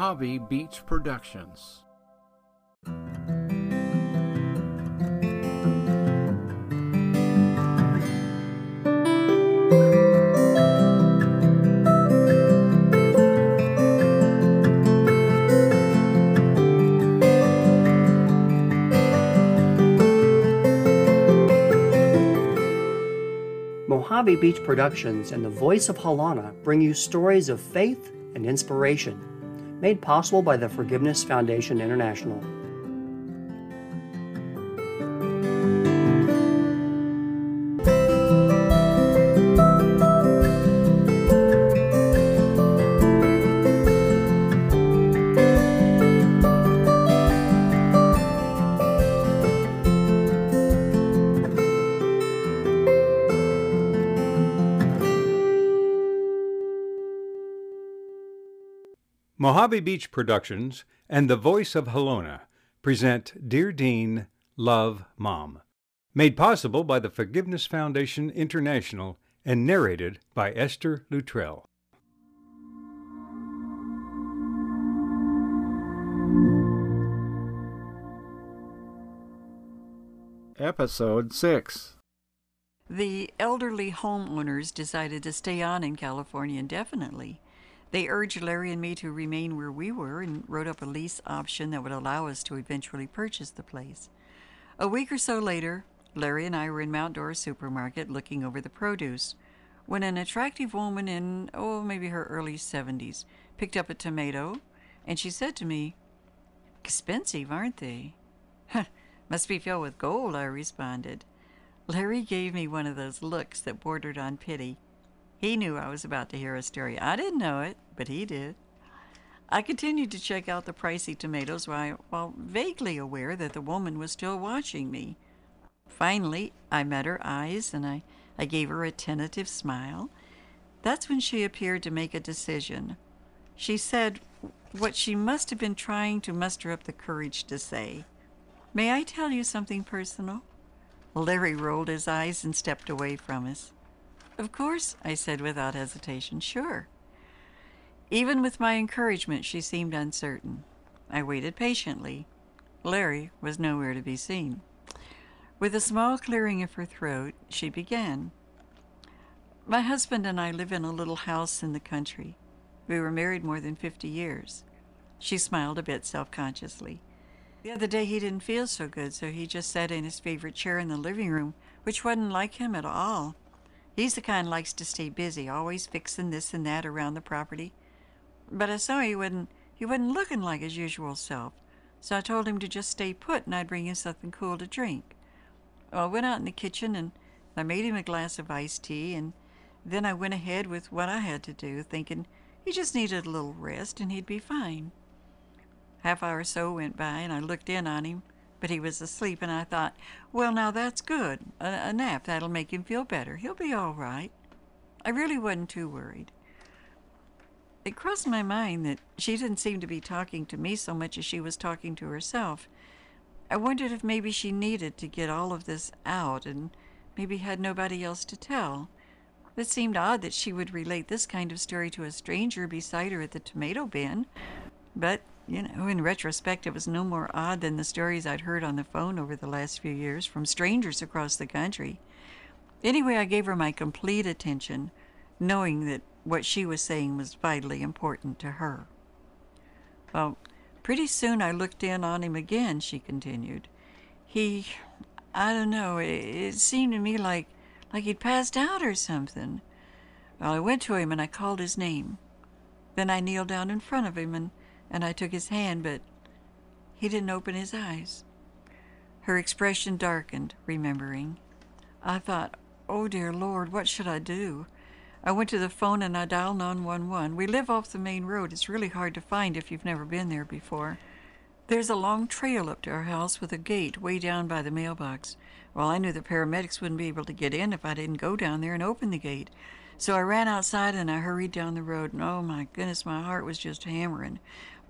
Mojave Beach Productions. Mojave Beach Productions and the Voice of Halona bring you stories of faith and inspiration, made possible by the Forgiveness Foundation International. Mojave Beach Productions and The Voice of Halona present Dear Dean, Love Mom, made possible by the Forgiveness Foundation International and narrated by Esther Luttrell. Episode 6 The elderly homeowners decided to stay on in California indefinitely. They urged Larry and me to remain where we were and wrote up a lease option that would allow us to eventually purchase the place. A week or so later, Larry and I were in Mount Dora supermarket looking over the produce when an attractive woman in, oh, maybe her early 70s picked up a tomato and she said to me, Expensive, aren't they? Must be filled with gold, I responded. Larry gave me one of those looks that bordered on pity. He knew I was about to hear a story. I didn't know it, but he did. I continued to check out the pricey tomatoes while, while vaguely aware that the woman was still watching me. Finally, I met her eyes and I, I gave her a tentative smile. That's when she appeared to make a decision. She said what she must have been trying to muster up the courage to say. May I tell you something personal? Larry rolled his eyes and stepped away from us. Of course, I said without hesitation. Sure. Even with my encouragement, she seemed uncertain. I waited patiently. Larry was nowhere to be seen. With a small clearing of her throat, she began. My husband and I live in a little house in the country. We were married more than 50 years. She smiled a bit self consciously. The other day he didn't feel so good, so he just sat in his favorite chair in the living room, which wasn't like him at all. He's the kind likes to stay busy, always fixing this and that around the property. But I saw he wasn't he wasn't looking like his usual self, so I told him to just stay put and I'd bring him something cool to drink. Well, I went out in the kitchen and I made him a glass of iced tea, and then I went ahead with what I had to do, thinking he just needed a little rest and he'd be fine. Half hour or so went by, and I looked in on him, but he was asleep, and I thought, well, now that's good. A, a nap, that'll make him feel better. He'll be all right. I really wasn't too worried. It crossed my mind that she didn't seem to be talking to me so much as she was talking to herself. I wondered if maybe she needed to get all of this out and maybe had nobody else to tell. It seemed odd that she would relate this kind of story to a stranger beside her at the tomato bin, but you know, in retrospect, it was no more odd than the stories I'd heard on the phone over the last few years from strangers across the country. Anyway, I gave her my complete attention, knowing that what she was saying was vitally important to her. Well, pretty soon I looked in on him again, she continued. He, I don't know, it, it seemed to me like, like he'd passed out or something. Well, I went to him and I called his name. Then I kneeled down in front of him and and I took his hand, but he didn't open his eyes. Her expression darkened, remembering. I thought, oh dear Lord, what should I do? I went to the phone and I dialed 911. We live off the main road. It's really hard to find if you've never been there before. There's a long trail up to our house with a gate way down by the mailbox. Well, I knew the paramedics wouldn't be able to get in if I didn't go down there and open the gate. So I ran outside and I hurried down the road, and oh my goodness, my heart was just hammering.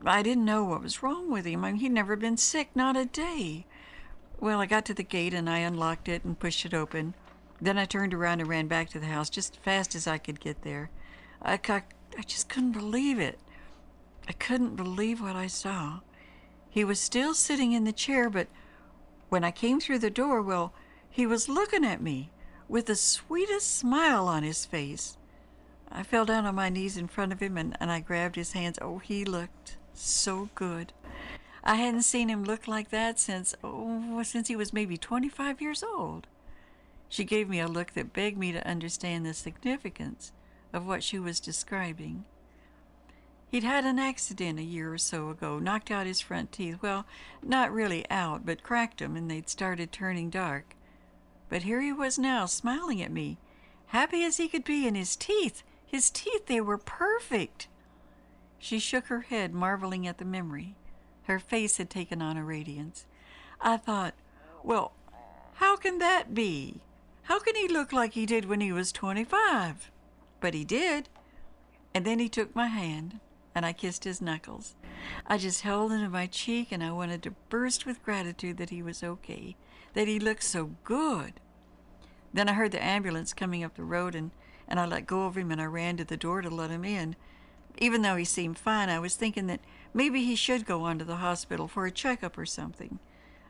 I didn't know what was wrong with him. I mean, he'd never been sick, not a day. Well, I got to the gate and I unlocked it and pushed it open. Then I turned around and ran back to the house just as fast as I could get there. I, I, I just couldn't believe it. I couldn't believe what I saw. He was still sitting in the chair, but when I came through the door, well, he was looking at me with the sweetest smile on his face. I fell down on my knees in front of him and, and I grabbed his hands. Oh, he looked so good. I hadn't seen him look like that since, oh, since he was maybe 25 years old. She gave me a look that begged me to understand the significance of what she was describing. He'd had an accident a year or so ago, knocked out his front teeth. Well, not really out, but cracked 'em, and they'd started turning dark. But here he was now, smiling at me, happy as he could be, and his teeth, his teeth, they were perfect. She shook her head, marveling at the memory. Her face had taken on a radiance. I thought, well, how can that be? How can he look like he did when he was 25? But he did. And then he took my hand, and I kissed his knuckles. I just held him to my cheek, and I wanted to burst with gratitude that he was okay, that he looked so good. Then I heard the ambulance coming up the road, and, and I let go of him and I ran to the door to let him in. Even though he seemed fine, I was thinking that maybe he should go on to the hospital for a checkup or something.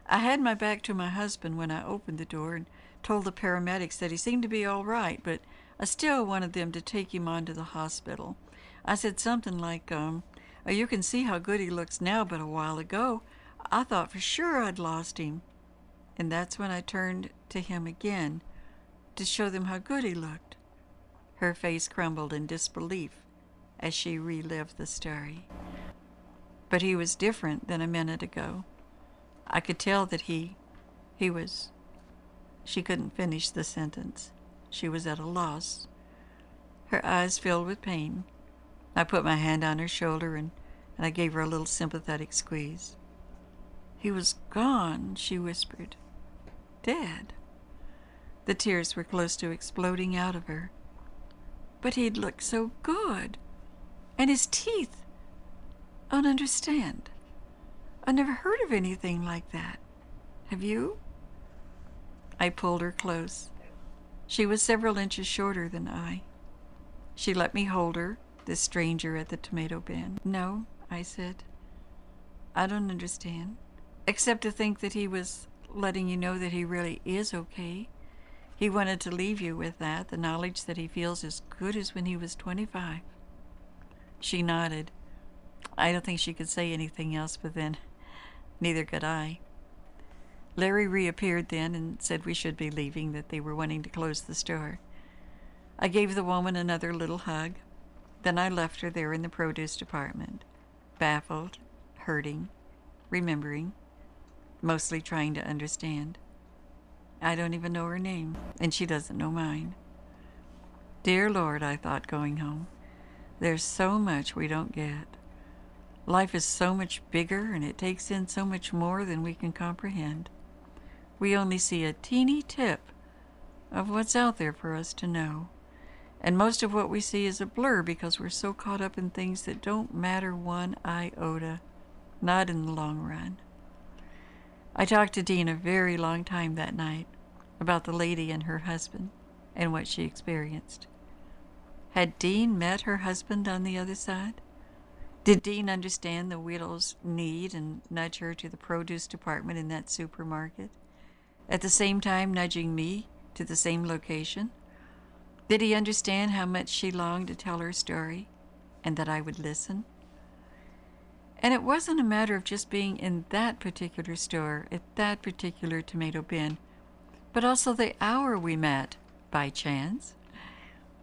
I had my back to my husband when I opened the door and told the paramedics that he seemed to be all right, but I still wanted them to take him on to the hospital. I said something like, um, oh, you can see how good he looks now, but a while ago, I thought for sure I'd lost him. And that's when I turned to him again to show them how good he looked. Her face crumbled in disbelief as she relived the story. But he was different than a minute ago. I could tell that he, he was. She couldn't finish the sentence. She was at a loss. Her eyes filled with pain. I put my hand on her shoulder and, and I gave her a little sympathetic squeeze. He was gone, she whispered. Dead. The tears were close to exploding out of her. But he'd looked so good. And his teeth. I don't understand. I never heard of anything like that. Have you? I pulled her close. She was several inches shorter than I. She let me hold her, this stranger at the tomato bin. No, I said. I don't understand. Except to think that he was letting you know that he really is okay. He wanted to leave you with that, the knowledge that he feels as good as when he was 25. She nodded. I don't think she could say anything else, but then neither could I. Larry reappeared then and said we should be leaving, that they were wanting to close the store. I gave the woman another little hug. Then I left her there in the produce department, baffled, hurting, remembering, mostly trying to understand. I don't even know her name, and she doesn't know mine. Dear Lord, I thought going home, there's so much we don't get. Life is so much bigger and it takes in so much more than we can comprehend. We only see a teeny tip of what's out there for us to know. And most of what we see is a blur because we're so caught up in things that don't matter one iota, not in the long run. I talked to Dean a very long time that night about the lady and her husband and what she experienced. Had Dean met her husband on the other side? Did Dean understand the widow's need and nudge her to the produce department in that supermarket? At the same time, nudging me to the same location? Did he understand how much she longed to tell her story and that I would listen? And it wasn't a matter of just being in that particular store at that particular tomato bin, but also the hour we met, by chance.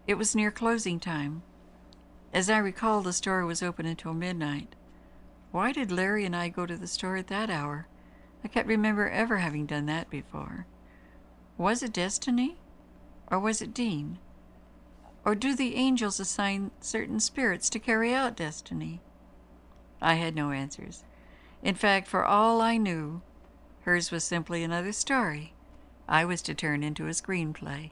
It was near closing time. As I recall, the store was open until midnight. Why did Larry and I go to the store at that hour? I can't remember ever having done that before. Was it destiny? Or was it Dean? Or do the angels assign certain spirits to carry out destiny? I had no answers. In fact, for all I knew, hers was simply another story I was to turn into a screenplay.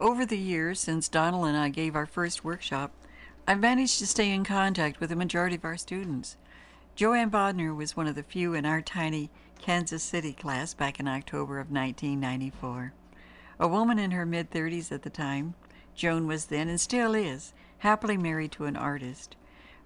Over the years since Donald and I gave our first workshop, I've managed to stay in contact with the majority of our students. Joanne Bodner was one of the few in our tiny Kansas City class back in October of 1994. A woman in her mid 30s at the time, Joan was then and still is happily married to an artist.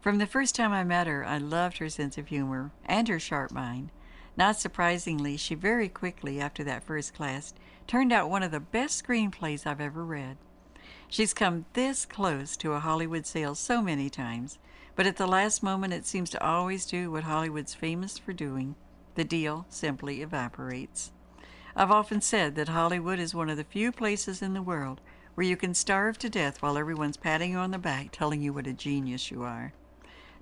From the first time I met her, I loved her sense of humor and her sharp mind. Not surprisingly, she very quickly, after that first class, turned out one of the best screenplays I've ever read. She's come this close to a Hollywood sale so many times, but at the last moment it seems to always do what Hollywood's famous for doing the deal simply evaporates. I've often said that Hollywood is one of the few places in the world where you can starve to death while everyone's patting you on the back, telling you what a genius you are.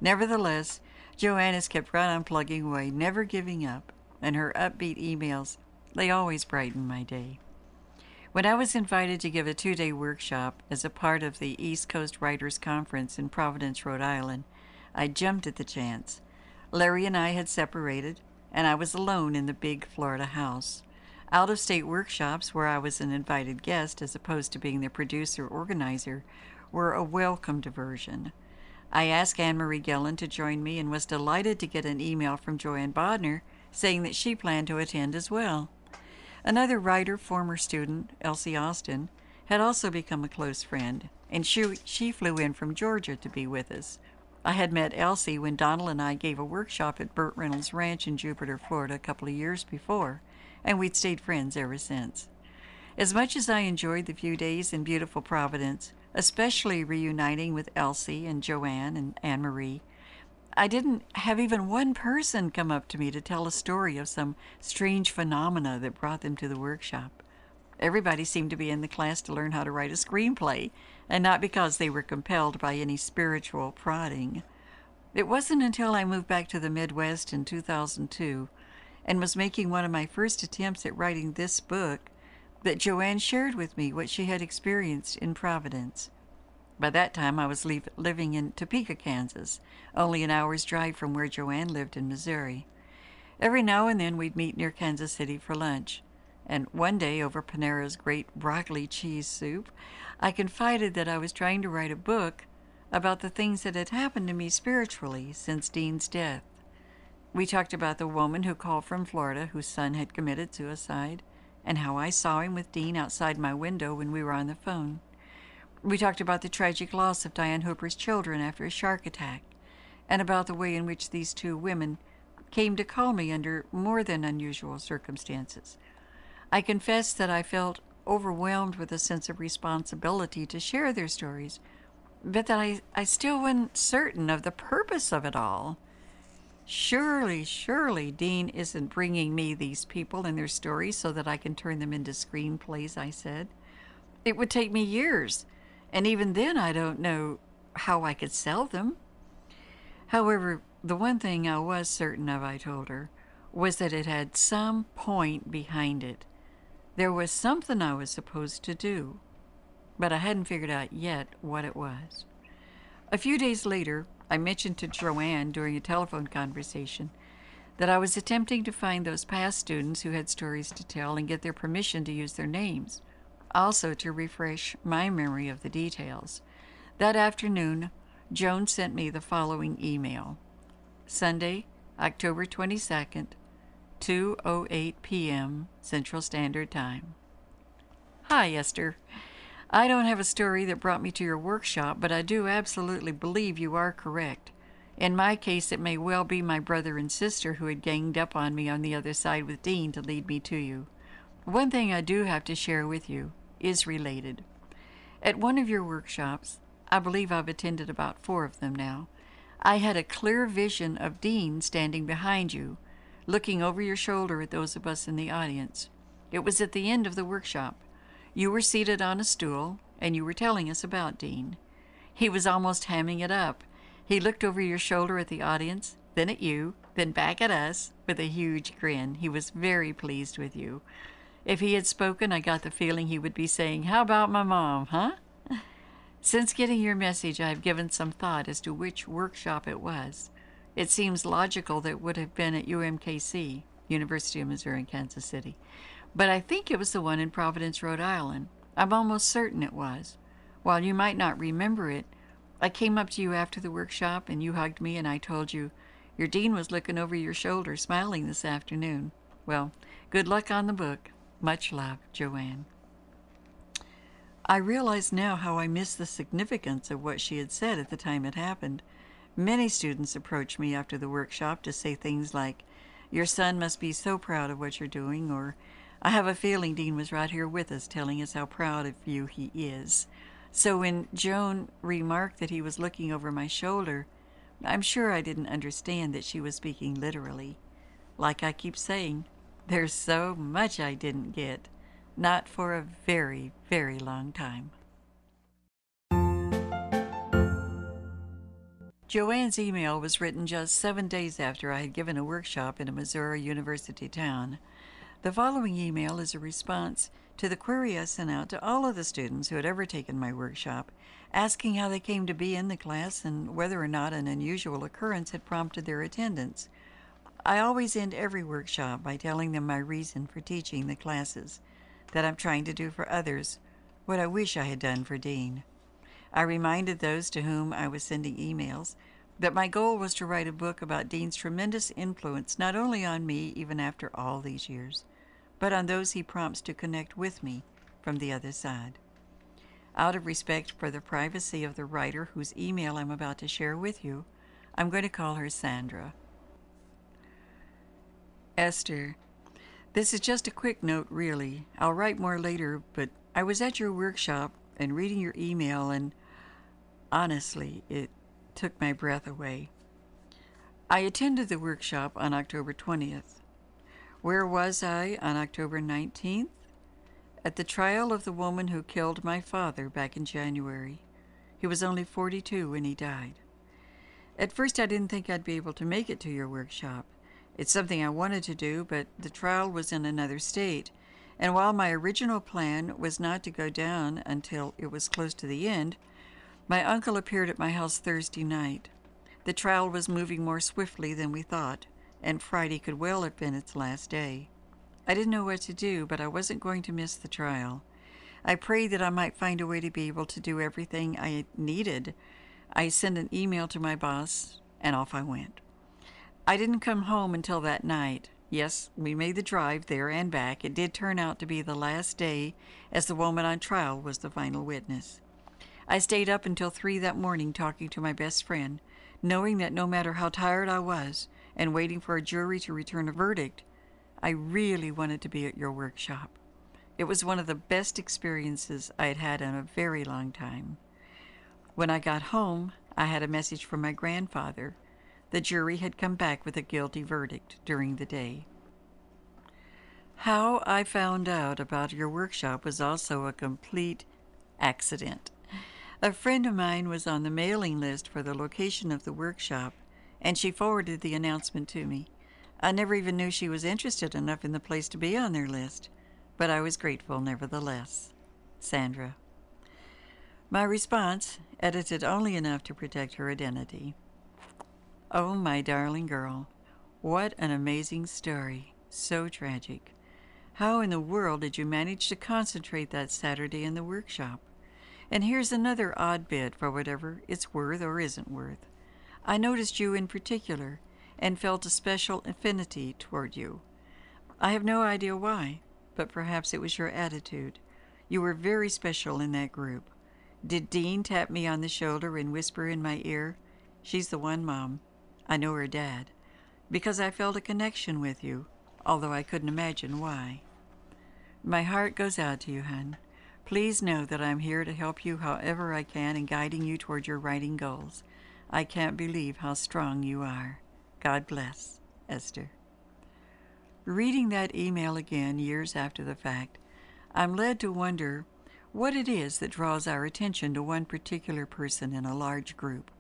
Nevertheless, Joanne has kept right on plugging away, never giving up, and her upbeat emails, they always brighten my day. When I was invited to give a two day workshop as a part of the East Coast Writers Conference in Providence, Rhode Island, I jumped at the chance. Larry and I had separated, and I was alone in the big Florida house. Out of state workshops, where I was an invited guest as opposed to being the producer organizer, were a welcome diversion. I asked Anne Marie Gillen to join me and was delighted to get an email from Joanne Bodner saying that she planned to attend as well. Another writer, former student, Elsie Austin, had also become a close friend, and she, she flew in from Georgia to be with us. I had met Elsie when Donald and I gave a workshop at Burt Reynolds Ranch in Jupiter, Florida, a couple of years before, and we'd stayed friends ever since. As much as I enjoyed the few days in beautiful Providence, especially reuniting with Elsie and Joanne and Anne Marie. I didn't have even one person come up to me to tell a story of some strange phenomena that brought them to the workshop. Everybody seemed to be in the class to learn how to write a screenplay, and not because they were compelled by any spiritual prodding. It wasn't until I moved back to the Midwest in 2002 and was making one of my first attempts at writing this book that Joanne shared with me what she had experienced in Providence. By that time, I was leave, living in Topeka, Kansas, only an hour's drive from where Joanne lived in Missouri. Every now and then, we'd meet near Kansas City for lunch. And one day, over Panera's great broccoli cheese soup, I confided that I was trying to write a book about the things that had happened to me spiritually since Dean's death. We talked about the woman who called from Florida whose son had committed suicide, and how I saw him with Dean outside my window when we were on the phone. We talked about the tragic loss of Diane Hooper's children after a shark attack, and about the way in which these two women came to call me under more than unusual circumstances. I confess that I felt overwhelmed with a sense of responsibility to share their stories, but that I, I still wasn't certain of the purpose of it all. Surely, surely Dean isn't bringing me these people and their stories so that I can turn them into screenplays, I said. It would take me years, and even then I don't know how I could sell them. However, the one thing I was certain of, I told her, was that it had some point behind it. There was something I was supposed to do, but I hadn't figured out yet what it was. A few days later, I mentioned to Joanne during a telephone conversation that I was attempting to find those past students who had stories to tell and get their permission to use their names, also to refresh my memory of the details. That afternoon, Joan sent me the following email Sunday, October 22nd, 2:08 p.m. Central Standard Time. Hi, Esther. I don't have a story that brought me to your workshop, but I do absolutely believe you are correct. In my case, it may well be my brother and sister who had ganged up on me on the other side with Dean to lead me to you. One thing I do have to share with you is related. At one of your workshops, I believe I've attended about four of them now, I had a clear vision of Dean standing behind you, looking over your shoulder at those of us in the audience. It was at the end of the workshop. You were seated on a stool, and you were telling us about Dean. He was almost hamming it up. He looked over your shoulder at the audience, then at you, then back at us, with a huge grin. He was very pleased with you. If he had spoken, I got the feeling he would be saying, How about my mom, huh? Since getting your message, I have given some thought as to which workshop it was. It seems logical that it would have been at UMKC, University of Missouri in Kansas City but I think it was the one in Providence, Rhode Island. I'm almost certain it was. While you might not remember it, I came up to you after the workshop and you hugged me and I told you, Your dean was looking over your shoulder smiling this afternoon. Well, good luck on the book. Much love, Joanne. I realize now how I missed the significance of what she had said at the time it happened. Many students approached me after the workshop to say things like, Your son must be so proud of what you're doing, or I have a feeling Dean was right here with us telling us how proud of you he is. So when Joan remarked that he was looking over my shoulder, I'm sure I didn't understand that she was speaking literally. Like I keep saying, there's so much I didn't get, not for a very, very long time. Joanne's email was written just seven days after I had given a workshop in a Missouri university town. The following email is a response to the query I sent out to all of the students who had ever taken my workshop, asking how they came to be in the class and whether or not an unusual occurrence had prompted their attendance. I always end every workshop by telling them my reason for teaching the classes, that I'm trying to do for others what I wish I had done for Dean. I reminded those to whom I was sending emails that my goal was to write a book about Dean's tremendous influence not only on me even after all these years, but on those he prompts to connect with me from the other side. Out of respect for the privacy of the writer whose email I'm about to share with you, I'm going to call her Sandra. Esther, this is just a quick note, really. I'll write more later, but I was at your workshop and reading your email, and honestly, it took my breath away. I attended the workshop on October 20th. Where was I on October 19th? At the trial of the woman who killed my father back in January. He was only 42 when he died. At first, I didn't think I'd be able to make it to your workshop. It's something I wanted to do, but the trial was in another state. And while my original plan was not to go down until it was close to the end, my uncle appeared at my house Thursday night. The trial was moving more swiftly than we thought, and Friday could well have been its last day. I didn't know what to do, but I wasn't going to miss the trial. I prayed that I might find a way to be able to do everything I needed. I sent an email to my boss, and off I went. I didn't come home until that night. Yes, we made the drive there and back. It did turn out to be the last day, as the woman on trial was the final witness. I stayed up until three that morning talking to my best friend, knowing that no matter how tired I was and waiting for a jury to return a verdict, I really wanted to be at your workshop. It was one of the best experiences I had had in a very long time. When I got home, I had a message from my grandfather. The jury had come back with a guilty verdict during the day. How I found out about your workshop was also a complete accident. A friend of mine was on the mailing list for the location of the workshop, and she forwarded the announcement to me. I never even knew she was interested enough in the place to be on their list, but I was grateful nevertheless. Sandra. My response, edited only enough to protect her identity. Oh, my darling girl, what an amazing story. So tragic. How in the world did you manage to concentrate that Saturday in the workshop? And here's another odd bit for whatever it's worth or isn't worth. I noticed you in particular and felt a special affinity toward you. I have no idea why, but perhaps it was your attitude. You were very special in that group. Did Dean tap me on the shoulder and whisper in my ear, She's the one, Mom. I know her dad. Because I felt a connection with you, although I couldn't imagine why. My heart goes out to you, hon. Please know that I'm here to help you however I can in guiding you toward your writing goals. I can't believe how strong you are. God bless, Esther. Reading that email again years after the fact, I'm led to wonder what it is that draws our attention to one particular person in a large group.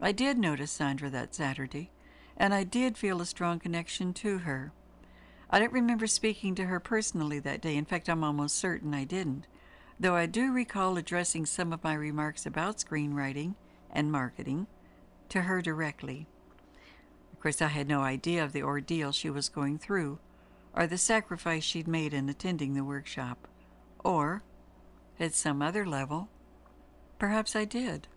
I did notice Sandra that Saturday, and I did feel a strong connection to her. I don't remember speaking to her personally that day. In fact, I'm almost certain I didn't, though I do recall addressing some of my remarks about screenwriting and marketing to her directly. Of course, I had no idea of the ordeal she was going through, or the sacrifice she'd made in attending the workshop. Or, at some other level, perhaps I did.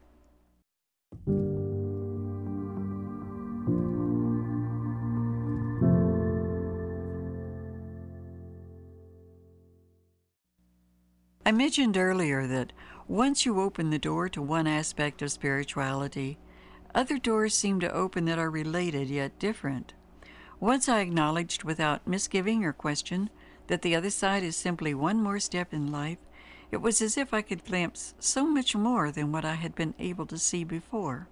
I mentioned earlier that once you open the door to one aspect of spirituality, other doors seem to open that are related yet different. Once I acknowledged without misgiving or question that the other side is simply one more step in life, it was as if I could glimpse so much more than what I had been able to see before.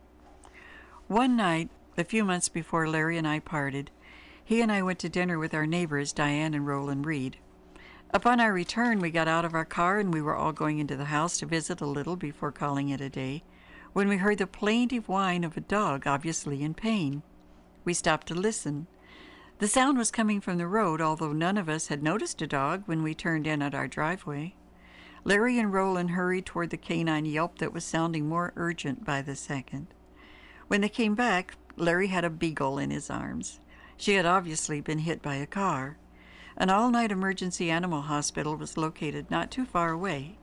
One night, a few months before Larry and I parted, he and I went to dinner with our neighbors, Diane and Roland Reed. Upon our return, we got out of our car and we were all going into the house to visit a little before calling it a day, when we heard the plaintive whine of a dog, obviously in pain. We stopped to listen. The sound was coming from the road, although none of us had noticed a dog when we turned in at our driveway. Larry and Roland hurried toward the canine yelp that was sounding more urgent by the second. When they came back, Larry had a beagle in his arms. She had obviously been hit by a car. An all night emergency animal hospital was located not too far away.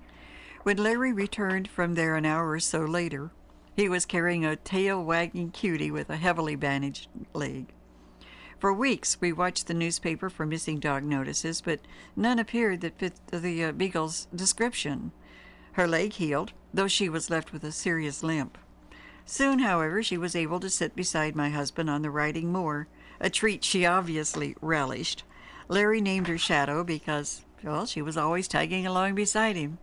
When Larry returned from there an hour or so later, he was carrying a tail wagging cutie with a heavily bandaged leg. For weeks, we watched the newspaper for missing dog notices, but none appeared that fit the uh, beagle's description. Her leg healed, though she was left with a serious limp. Soon, however, she was able to sit beside my husband on the riding moor, a treat she obviously relished. Larry named her Shadow because, well, she was always tagging along beside him.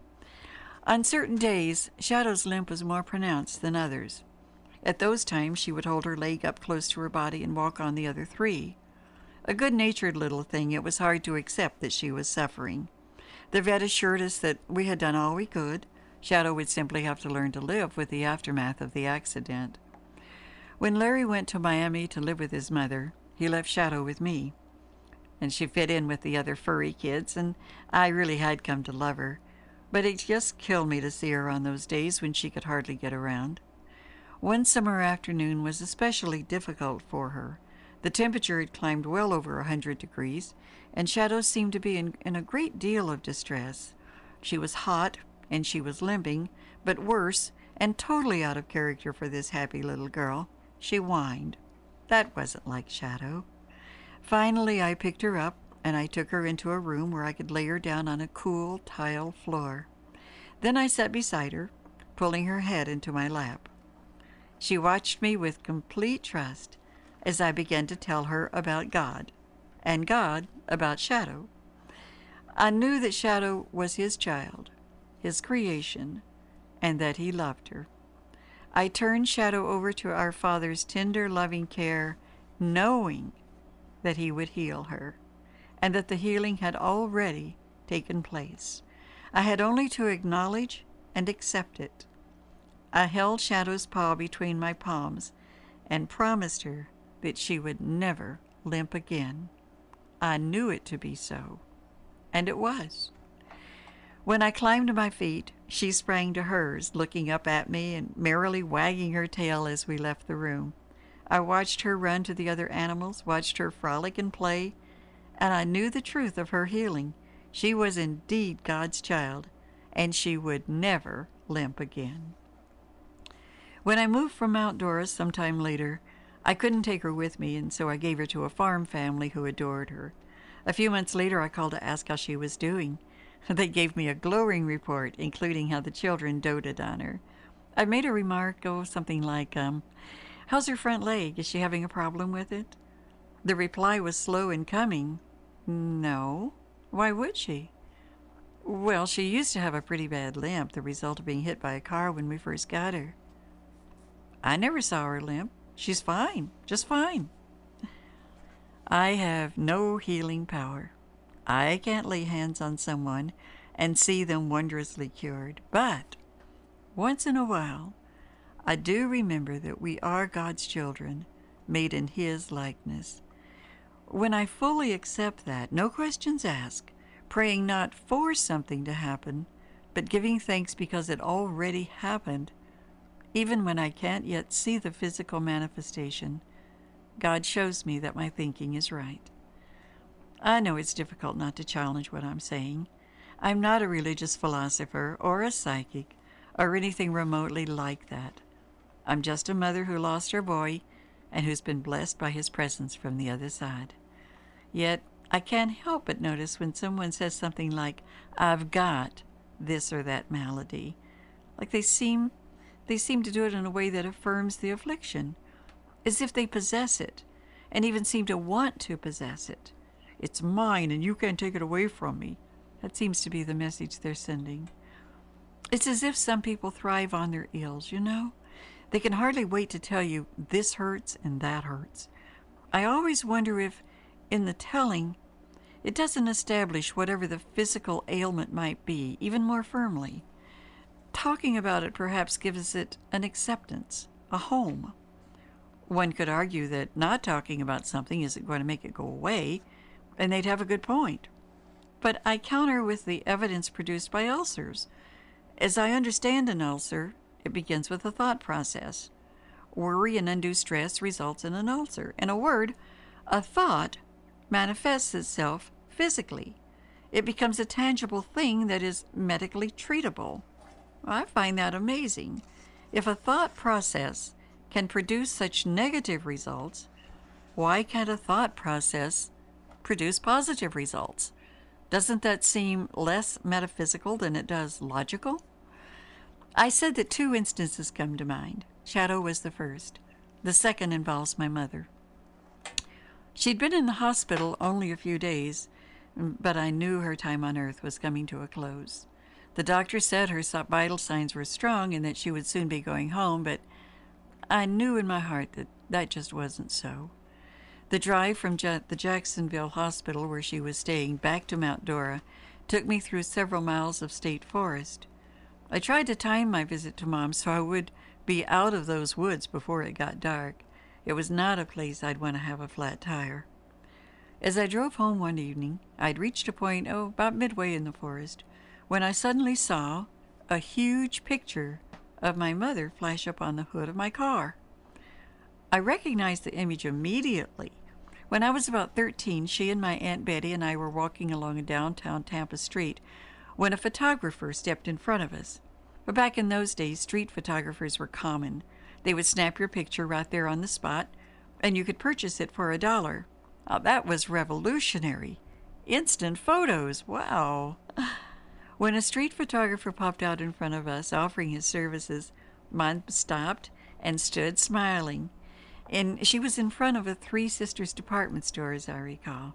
On certain days, Shadow's limp was more pronounced than others. At those times, she would hold her leg up close to her body and walk on the other three. A good natured little thing, it was hard to accept that she was suffering. The vet assured us that we had done all we could. Shadow would simply have to learn to live with the aftermath of the accident. When Larry went to Miami to live with his mother, he left Shadow with me and she fit in with the other furry kids, and I really had come to love her. But it just killed me to see her on those days when she could hardly get around. One summer afternoon was especially difficult for her. The temperature had climbed well over a hundred degrees, and Shadow seemed to be in, in a great deal of distress. She was hot, and she was limping, but worse, and totally out of character for this happy little girl, she whined. That wasn't like Shadow. Finally, I picked her up and I took her into a room where I could lay her down on a cool tile floor. Then I sat beside her, pulling her head into my lap. She watched me with complete trust as I began to tell her about God, and God about Shadow. I knew that Shadow was his child, his creation, and that he loved her. I turned Shadow over to our Father's tender, loving care, knowing that he would heal her, and that the healing had already taken place. I had only to acknowledge and accept it. I held Shadow's paw between my palms and promised her that she would never limp again. I knew it to be so, and it was. When I climbed to my feet, she sprang to hers, looking up at me and merrily wagging her tail as we left the room. I watched her run to the other animals, watched her frolic and play, and I knew the truth of her healing. She was indeed God's child, and she would never limp again. When I moved from Mount Dora some time later, I couldn't take her with me, and so I gave her to a farm family who adored her. A few months later, I called to ask how she was doing. They gave me a glowing report, including how the children doted on her. I made a remark, oh, something like, um, How's her front leg? Is she having a problem with it? The reply was slow in coming. No. Why would she? Well, she used to have a pretty bad limp, the result of being hit by a car when we first got her. I never saw her limp. She's fine, just fine. I have no healing power. I can't lay hands on someone and see them wondrously cured. But once in a while, I do remember that we are God's children, made in His likeness. When I fully accept that, no questions asked, praying not for something to happen, but giving thanks because it already happened, even when I can't yet see the physical manifestation, God shows me that my thinking is right. I know it's difficult not to challenge what I'm saying. I'm not a religious philosopher or a psychic or anything remotely like that. I'm just a mother who lost her boy and who's been blessed by his presence from the other side. Yet I can't help but notice when someone says something like, I've got this or that malady. Like they seem they seem to do it in a way that affirms the affliction, as if they possess it, and even seem to want to possess it. It's mine and you can't take it away from me. That seems to be the message they're sending. It's as if some people thrive on their ills, you know? They can hardly wait to tell you this hurts and that hurts. I always wonder if, in the telling, it doesn't establish whatever the physical ailment might be even more firmly. Talking about it perhaps gives it an acceptance, a home. One could argue that not talking about something isn't going to make it go away, and they'd have a good point. But I counter with the evidence produced by ulcers. As I understand an ulcer, it begins with a thought process. Worry and undue stress results in an ulcer. In a word, a thought manifests itself physically. It becomes a tangible thing that is medically treatable. I find that amazing. If a thought process can produce such negative results, why can't a thought process produce positive results? Doesn't that seem less metaphysical than it does logical? I said that two instances come to mind. Shadow was the first. The second involves my mother. She'd been in the hospital only a few days, but I knew her time on earth was coming to a close. The doctor said her vital signs were strong and that she would soon be going home, but I knew in my heart that that just wasn't so. The drive from the Jacksonville hospital where she was staying back to Mount Dora took me through several miles of state forest. I tried to time my visit to Mom so I would be out of those woods before it got dark. It was not a place I'd want to have a flat tire. As I drove home one evening, I'd reached a point, oh, about midway in the forest, when I suddenly saw a huge picture of my mother flash up on the hood of my car. I recognized the image immediately. When I was about 13, she and my Aunt Betty and I were walking along a downtown Tampa street when a photographer stepped in front of us. But back in those days, street photographers were common. They would snap your picture right there on the spot, and you could purchase it for a dollar. That was revolutionary. Instant photos. Wow. When a street photographer popped out in front of us offering his services, Mom stopped and stood smiling. And she was in front of a Three Sisters department store, as I recall.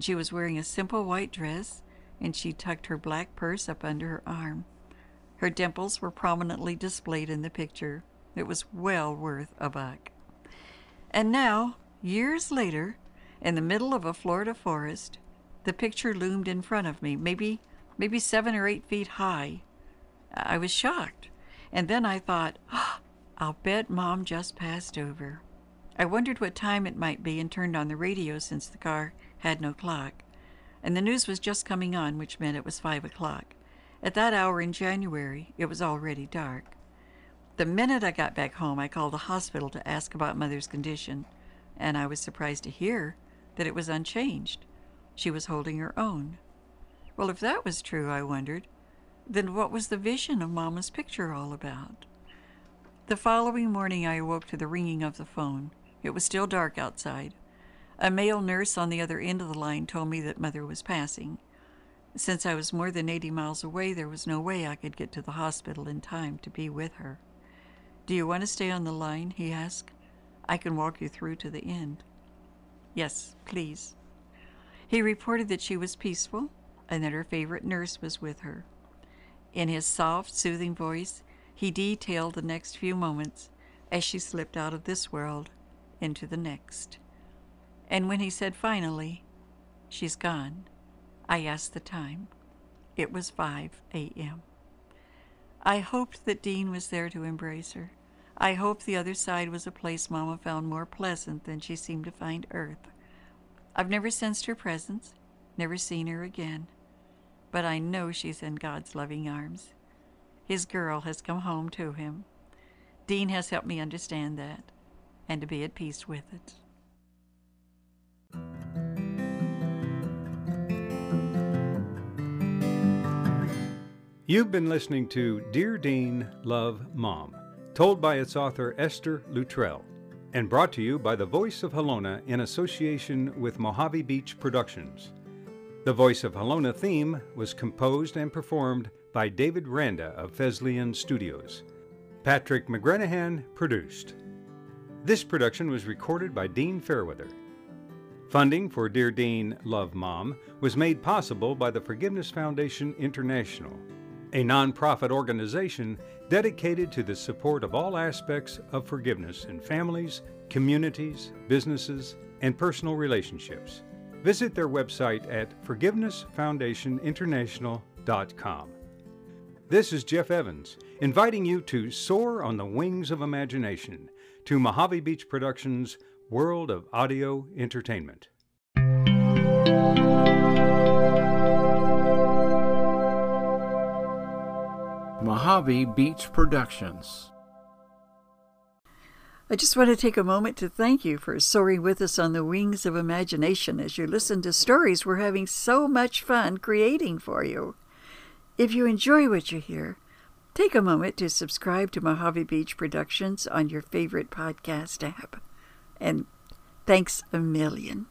She was wearing a simple white dress, and she tucked her black purse up under her arm. Her dimples were prominently displayed in the picture. It was well worth a buck. And now, years later, in the middle of a Florida forest, the picture loomed in front of me, maybe maybe seven or eight feet high. I was shocked. And then I thought, oh, I'll bet Mom just passed over. I wondered what time it might be and turned on the radio since the car had no clock. And the news was just coming on, which meant it was five o'clock. At that hour in January, it was already dark. The minute I got back home, I called the hospital to ask about Mother's condition, and I was surprised to hear that it was unchanged. She was holding her own. Well, if that was true, I wondered, then what was the vision of Mama's picture all about? The following morning, I awoke to the ringing of the phone. It was still dark outside. A male nurse on the other end of the line told me that Mother was passing. Since I was more than 80 miles away, there was no way I could get to the hospital in time to be with her. Do you want to stay on the line? he asked. I can walk you through to the end. Yes, please. He reported that she was peaceful and that her favorite nurse was with her. In his soft, soothing voice, he detailed the next few moments as she slipped out of this world into the next. And when he said finally, She's gone, I asked the time. It was 5 a.m. I hoped that Dean was there to embrace her. I hoped the other side was a place Mama found more pleasant than she seemed to find Earth. I've never sensed her presence, never seen her again, but I know she's in God's loving arms. His girl has come home to him. Dean has helped me understand that and to be at peace with it. You've been listening to Dear Dean, Love Mom, told by its author Esther Luttrell, and brought to you by the Voice of Halona in association with Mojave Beach Productions. The Voice of Halona theme was composed and performed by David Renda of Fesliyan Studios. Patrick McGranahan produced. This production was recorded by Dean Fairweather. Funding for Dear Dean Love Mom was made possible by the Forgiveness Foundation International, a nonprofit organization dedicated to the support of all aspects of forgiveness in families, communities, businesses, and personal relationships. Visit their website at forgivenessfoundationinternational.com. This is Jeff Evans, inviting you to soar on the wings of imagination to Mojave Beach Productions' World of Audio Entertainment. Mojave Beach Productions. I just want to take a moment to thank you for soaring with us on the wings of imagination as you listen to stories we're having so much fun creating for you. If you enjoy what you hear, take a moment to subscribe to Mojave Beach Productions on your favorite podcast app. And thanks a million.